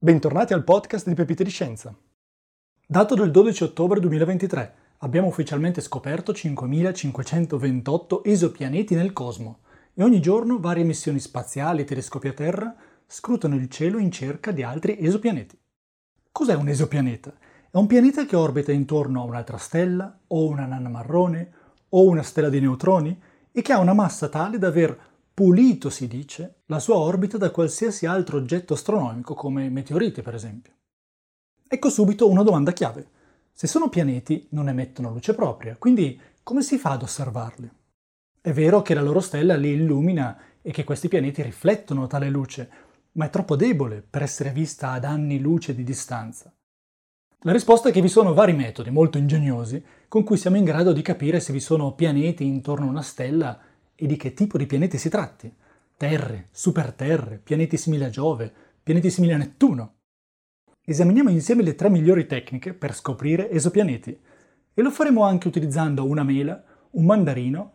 Bentornati al podcast di Pepite di Scienza. Dato del 12 ottobre 2023, abbiamo ufficialmente scoperto 5528 esopianeti nel cosmo e ogni giorno varie missioni spaziali e telescopi a terra scrutano il cielo in cerca di altri esopianeti. Cos'è un esopianeta? È un pianeta che orbita intorno a un'altra stella, o una nana marrone, o una stella di neutroni, e che ha una massa tale da aver pulito, si dice, la sua orbita da qualsiasi altro oggetto astronomico, come meteoriti per esempio. Ecco subito una domanda chiave. Se sono pianeti non emettono luce propria, quindi come si fa ad osservarli? È vero che la loro stella li illumina e che questi pianeti riflettono tale luce, ma è troppo debole per essere vista ad anni luce di distanza. La risposta è che vi sono vari metodi molto ingegnosi con cui siamo in grado di capire se vi sono pianeti intorno a una stella e di che tipo di pianeti si tratti. Terre, superterre, pianeti simili a Giove, pianeti simili a Nettuno. Esaminiamo insieme le tre migliori tecniche per scoprire esopianeti e lo faremo anche utilizzando una mela, un mandarino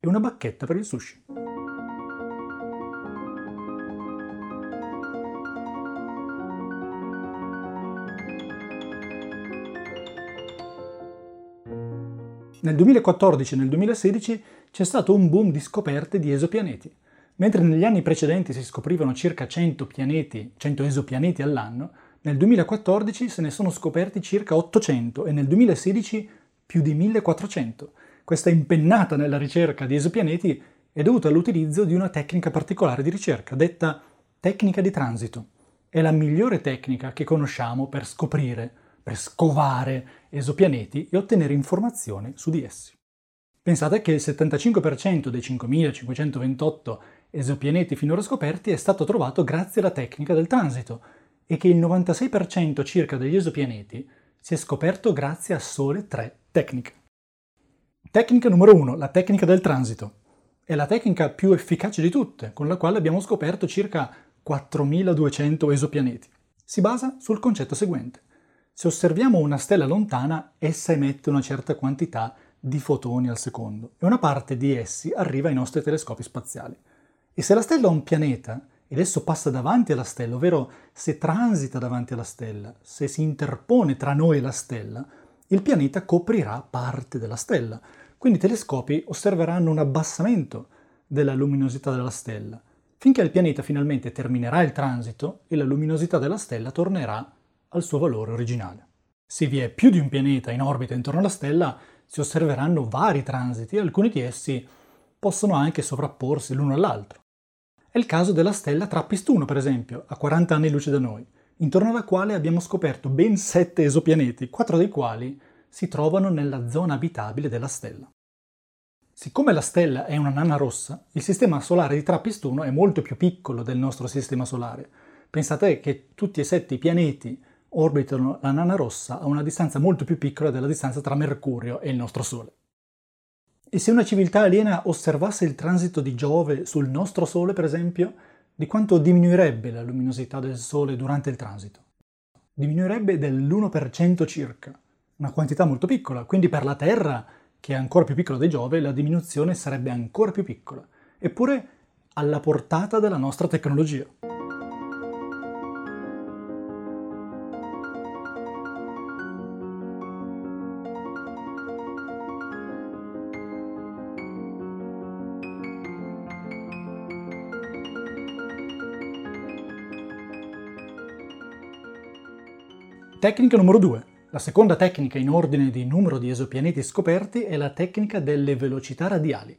e una bacchetta per il sushi. Nel 2014 e nel 2016 c'è stato un boom di scoperte di esopianeti. Mentre negli anni precedenti si scoprivano circa 100 pianeti, 100 esopianeti all'anno, nel 2014 se ne sono scoperti circa 800 e nel 2016 più di 1400. Questa impennata nella ricerca di esopianeti è dovuta all'utilizzo di una tecnica particolare di ricerca, detta tecnica di transito. È la migliore tecnica che conosciamo per scoprire per scovare esopianeti e ottenere informazioni su di essi. Pensate che il 75% dei 5528 esopianeti finora scoperti è stato trovato grazie alla tecnica del transito e che il 96% circa degli esopianeti si è scoperto grazie a sole tre tecniche. Tecnica numero 1, la tecnica del transito. È la tecnica più efficace di tutte, con la quale abbiamo scoperto circa 4200 esopianeti. Si basa sul concetto seguente. Se osserviamo una stella lontana, essa emette una certa quantità di fotoni al secondo e una parte di essi arriva ai nostri telescopi spaziali. E se la stella è un pianeta ed esso passa davanti alla stella, ovvero se transita davanti alla stella, se si interpone tra noi e la stella, il pianeta coprirà parte della stella. Quindi i telescopi osserveranno un abbassamento della luminosità della stella, finché il pianeta finalmente terminerà il transito e la luminosità della stella tornerà al suo valore originale. Se vi è più di un pianeta in orbita intorno alla stella, si osserveranno vari transiti e alcuni di essi possono anche sovrapporsi l'uno all'altro. È il caso della stella Trappist-1, per esempio, a 40 anni luce da noi, intorno alla quale abbiamo scoperto ben sette esopianeti, quattro dei quali si trovano nella zona abitabile della stella. Siccome la stella è una nana rossa, il sistema solare di Trappist-1 è molto più piccolo del nostro sistema solare. Pensate che tutti e sette i pianeti orbitano la nana rossa a una distanza molto più piccola della distanza tra Mercurio e il nostro Sole. E se una civiltà aliena osservasse il transito di Giove sul nostro Sole, per esempio, di quanto diminuirebbe la luminosità del Sole durante il transito? Diminuirebbe dell'1% circa, una quantità molto piccola, quindi per la Terra, che è ancora più piccola di Giove, la diminuzione sarebbe ancora più piccola, eppure alla portata della nostra tecnologia. Tecnica numero 2. La seconda tecnica in ordine di numero di esopianeti scoperti è la tecnica delle velocità radiali.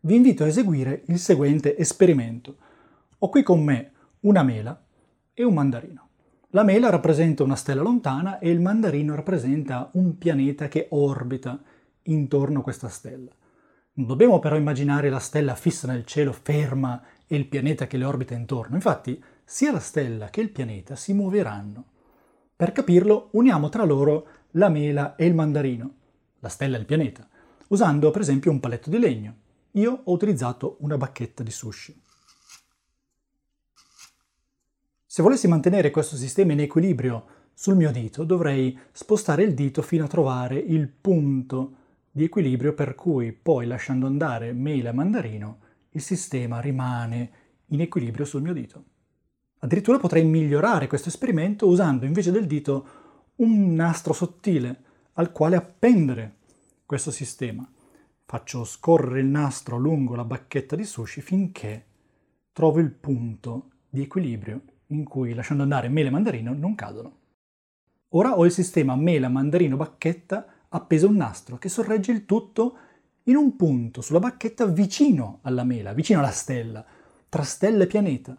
Vi invito a eseguire il seguente esperimento. Ho qui con me una mela e un mandarino. La mela rappresenta una stella lontana e il mandarino rappresenta un pianeta che orbita intorno a questa stella. Non dobbiamo però immaginare la stella fissa nel cielo ferma e il pianeta che le orbita intorno. Infatti, sia la stella che il pianeta si muoveranno. Per capirlo, uniamo tra loro la mela e il mandarino, la stella e il pianeta, usando per esempio un paletto di legno. Io ho utilizzato una bacchetta di sushi. Se volessi mantenere questo sistema in equilibrio sul mio dito, dovrei spostare il dito fino a trovare il punto di equilibrio per cui poi, lasciando andare mela e mandarino, il sistema rimane in equilibrio sul mio dito. Addirittura potrei migliorare questo esperimento usando invece del dito un nastro sottile al quale appendere questo sistema. Faccio scorrere il nastro lungo la bacchetta di sushi finché trovo il punto di equilibrio in cui, lasciando andare mele e mandarino, non cadono. Ora ho il sistema mela, mandarino, bacchetta appeso a un nastro che sorregge il tutto in un punto sulla bacchetta vicino alla mela, vicino alla stella, tra stella e pianeta.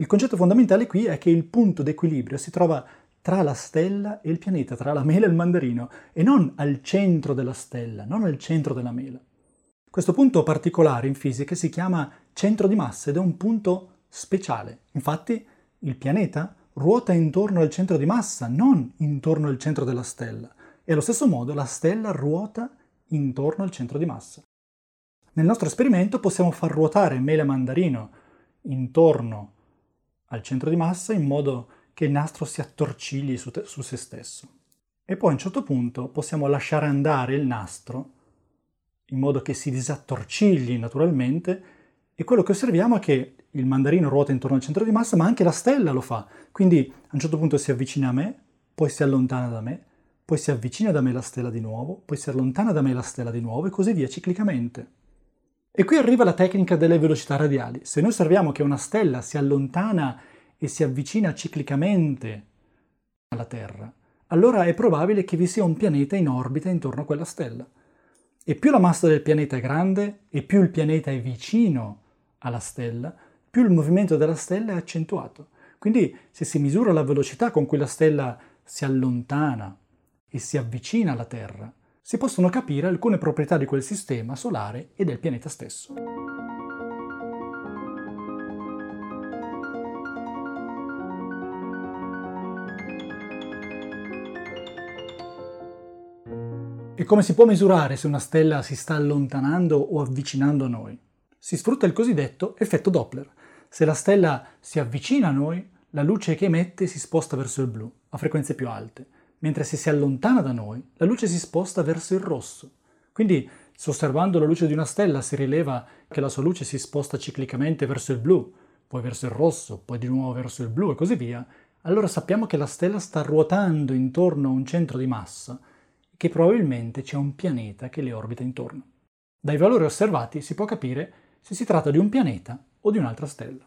Il concetto fondamentale qui è che il punto d'equilibrio si trova tra la stella e il pianeta, tra la mela e il mandarino, e non al centro della stella, non al centro della mela. Questo punto particolare in fisica si chiama centro di massa ed è un punto speciale. Infatti il pianeta ruota intorno al centro di massa, non intorno al centro della stella. E allo stesso modo la stella ruota intorno al centro di massa. Nel nostro esperimento possiamo far ruotare mele mandarino intorno al centro di massa in modo che il nastro si attorcigli su, te, su se stesso. E poi a un certo punto possiamo lasciare andare il nastro in modo che si disattorcigli naturalmente e quello che osserviamo è che il mandarino ruota intorno al centro di massa, ma anche la stella lo fa. Quindi a un certo punto si avvicina a me, poi si allontana da me, poi si avvicina da me la stella di nuovo, poi si allontana da me la stella di nuovo e così via ciclicamente. E qui arriva la tecnica delle velocità radiali. Se noi osserviamo che una stella si allontana e si avvicina ciclicamente alla Terra, allora è probabile che vi sia un pianeta in orbita intorno a quella stella. E più la massa del pianeta è grande e più il pianeta è vicino alla stella, più il movimento della stella è accentuato. Quindi se si misura la velocità con cui la stella si allontana e si avvicina alla Terra, si possono capire alcune proprietà di quel sistema solare e del pianeta stesso. E come si può misurare se una stella si sta allontanando o avvicinando a noi? Si sfrutta il cosiddetto effetto Doppler. Se la stella si avvicina a noi, la luce che emette si sposta verso il blu, a frequenze più alte, mentre se si allontana da noi, la luce si sposta verso il rosso. Quindi, se osservando la luce di una stella si rileva che la sua luce si sposta ciclicamente verso il blu, poi verso il rosso, poi di nuovo verso il blu e così via, allora sappiamo che la stella sta ruotando intorno a un centro di massa e che probabilmente c'è un pianeta che le orbita intorno. Dai valori osservati si può capire se si tratta di un pianeta o di un'altra stella.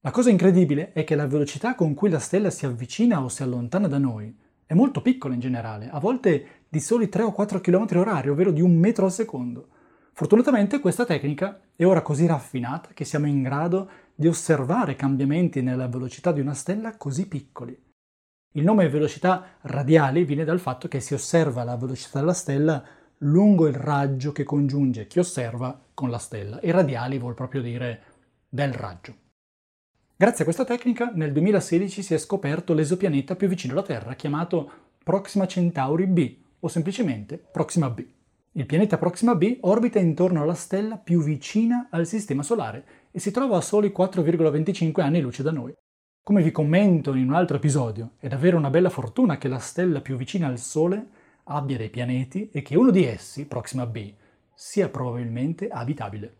La cosa incredibile è che la velocità con cui la stella si avvicina o si allontana da noi è molto piccola in generale, a volte di soli 3 o 4 km h ovvero di un metro al secondo. Fortunatamente questa tecnica è ora così raffinata che siamo in grado di osservare cambiamenti nella velocità di una stella così piccoli. Il nome velocità radiali viene dal fatto che si osserva la velocità della stella lungo il raggio che congiunge chi osserva con la stella e radiali vuol proprio dire del raggio. Grazie a questa tecnica nel 2016 si è scoperto l'esopianeta più vicino alla Terra chiamato Proxima Centauri b o semplicemente Proxima b. Il pianeta Proxima b orbita intorno alla stella più vicina al Sistema Solare e si trova a soli 4,25 anni luce da noi. Come vi commento in un altro episodio, è davvero una bella fortuna che la stella più vicina al Sole abbia dei pianeti e che uno di essi, Proxima b, sia probabilmente abitabile.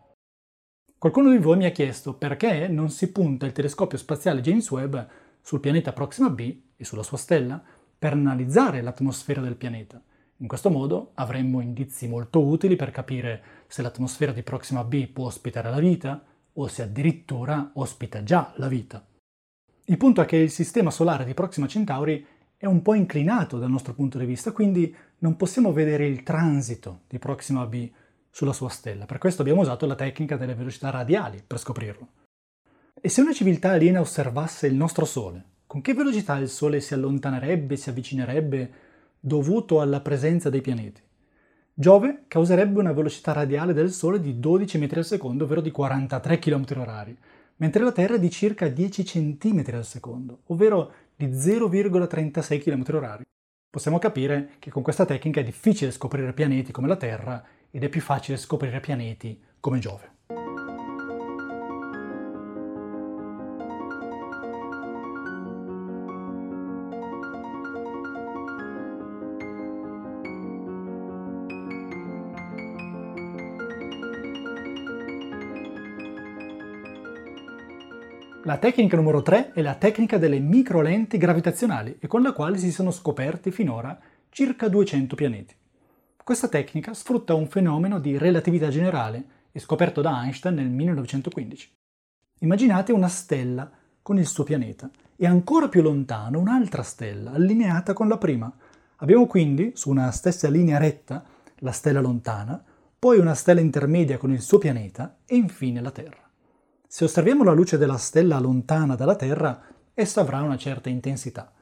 Qualcuno di voi mi ha chiesto perché non si punta il telescopio spaziale James Webb sul pianeta Proxima b e sulla sua stella per analizzare l'atmosfera del pianeta. In questo modo avremmo indizi molto utili per capire se l'atmosfera di Proxima b può ospitare la vita o se addirittura ospita già la vita. Il punto è che il sistema solare di Proxima Centauri è un po' inclinato dal nostro punto di vista, quindi non possiamo vedere il transito di Proxima b sulla sua stella. Per questo abbiamo usato la tecnica delle velocità radiali per scoprirlo. E se una civiltà aliena osservasse il nostro Sole, con che velocità il Sole si allontanerebbe, si avvicinerebbe, dovuto alla presenza dei pianeti? Giove causerebbe una velocità radiale del Sole di 12 metri al secondo, ovvero di 43 km h mentre la Terra è di circa 10 cm al secondo, ovvero di 0,36 km h Possiamo capire che con questa tecnica è difficile scoprire pianeti come la Terra ed è più facile scoprire pianeti come Giove. La tecnica numero 3 è la tecnica delle microlenti gravitazionali e con la quale si sono scoperti finora circa 200 pianeti. Questa tecnica sfrutta un fenomeno di relatività generale scoperto da Einstein nel 1915. Immaginate una stella con il suo pianeta e ancora più lontano un'altra stella allineata con la prima. Abbiamo quindi, su una stessa linea retta, la stella lontana, poi una stella intermedia con il suo pianeta e infine la Terra. Se osserviamo la luce della stella lontana dalla Terra, essa avrà una certa intensità.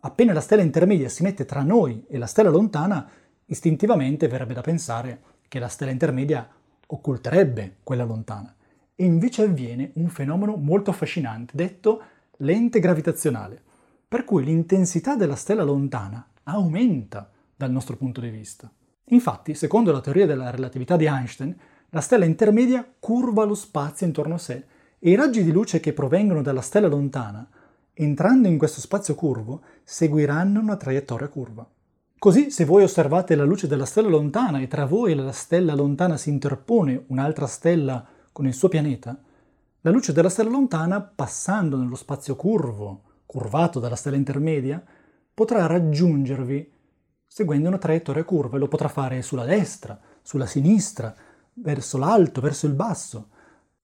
Appena la stella intermedia si mette tra noi e la stella lontana, istintivamente verrebbe da pensare che la stella intermedia occulterebbe quella lontana. E invece avviene un fenomeno molto affascinante, detto lente gravitazionale, per cui l'intensità della stella lontana aumenta dal nostro punto di vista. Infatti, secondo la teoria della relatività di Einstein, la stella intermedia curva lo spazio intorno a sé e i raggi di luce che provengono dalla stella lontana, entrando in questo spazio curvo, seguiranno una traiettoria curva. Così, se voi osservate la luce della stella lontana e tra voi e la stella lontana si interpone un'altra stella con il suo pianeta, la luce della stella lontana, passando nello spazio curvo, curvato dalla stella intermedia, potrà raggiungervi seguendo una traiettoria curva e lo potrà fare sulla destra, sulla sinistra, verso l'alto, verso il basso.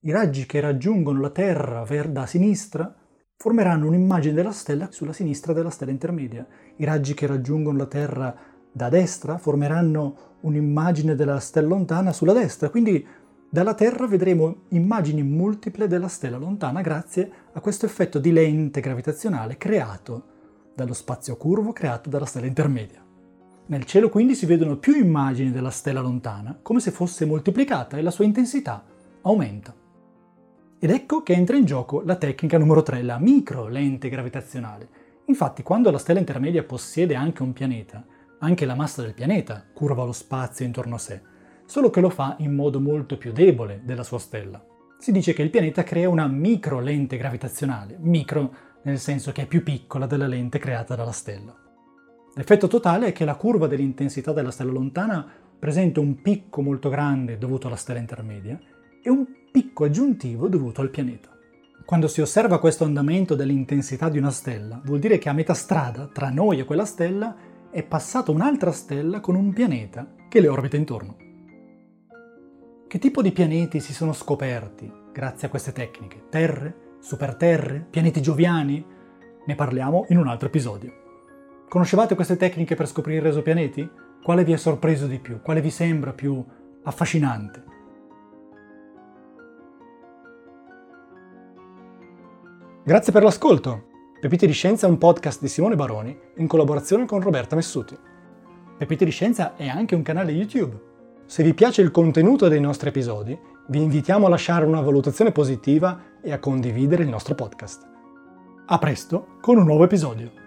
I raggi che raggiungono la Terra da sinistra formeranno un'immagine della stella sulla sinistra della stella intermedia. I raggi che raggiungono la Terra da destra formeranno un'immagine della stella lontana sulla destra. Quindi dalla Terra vedremo immagini multiple della stella lontana grazie a questo effetto di lente gravitazionale creato dallo spazio curvo creato dalla stella intermedia. Nel cielo quindi si vedono più immagini della stella lontana, come se fosse moltiplicata e la sua intensità aumenta. Ed ecco che entra in gioco la tecnica numero 3, la micro lente gravitazionale. Infatti, quando la stella intermedia possiede anche un pianeta, anche la massa del pianeta curva lo spazio intorno a sé, solo che lo fa in modo molto più debole della sua stella. Si dice che il pianeta crea una micro lente gravitazionale, micro nel senso che è più piccola della lente creata dalla stella. L'effetto totale è che la curva dell'intensità della stella lontana presenta un picco molto grande dovuto alla stella intermedia e un picco aggiuntivo dovuto al pianeta. Quando si osserva questo andamento dell'intensità di una stella, vuol dire che a metà strada tra noi e quella stella è passata un'altra stella con un pianeta che le orbita intorno. Che tipo di pianeti si sono scoperti grazie a queste tecniche? Terre? Superterre? Pianeti gioviani? Ne parliamo in un altro episodio. Conoscevate queste tecniche per scoprire esopianeti? Quale vi è sorpreso di più? Quale vi sembra più affascinante? Grazie per l'ascolto! Pepite di Scienza è un podcast di Simone Baroni in collaborazione con Roberta Messuti. Pepite di Scienza è anche un canale YouTube. Se vi piace il contenuto dei nostri episodi, vi invitiamo a lasciare una valutazione positiva e a condividere il nostro podcast. A presto con un nuovo episodio!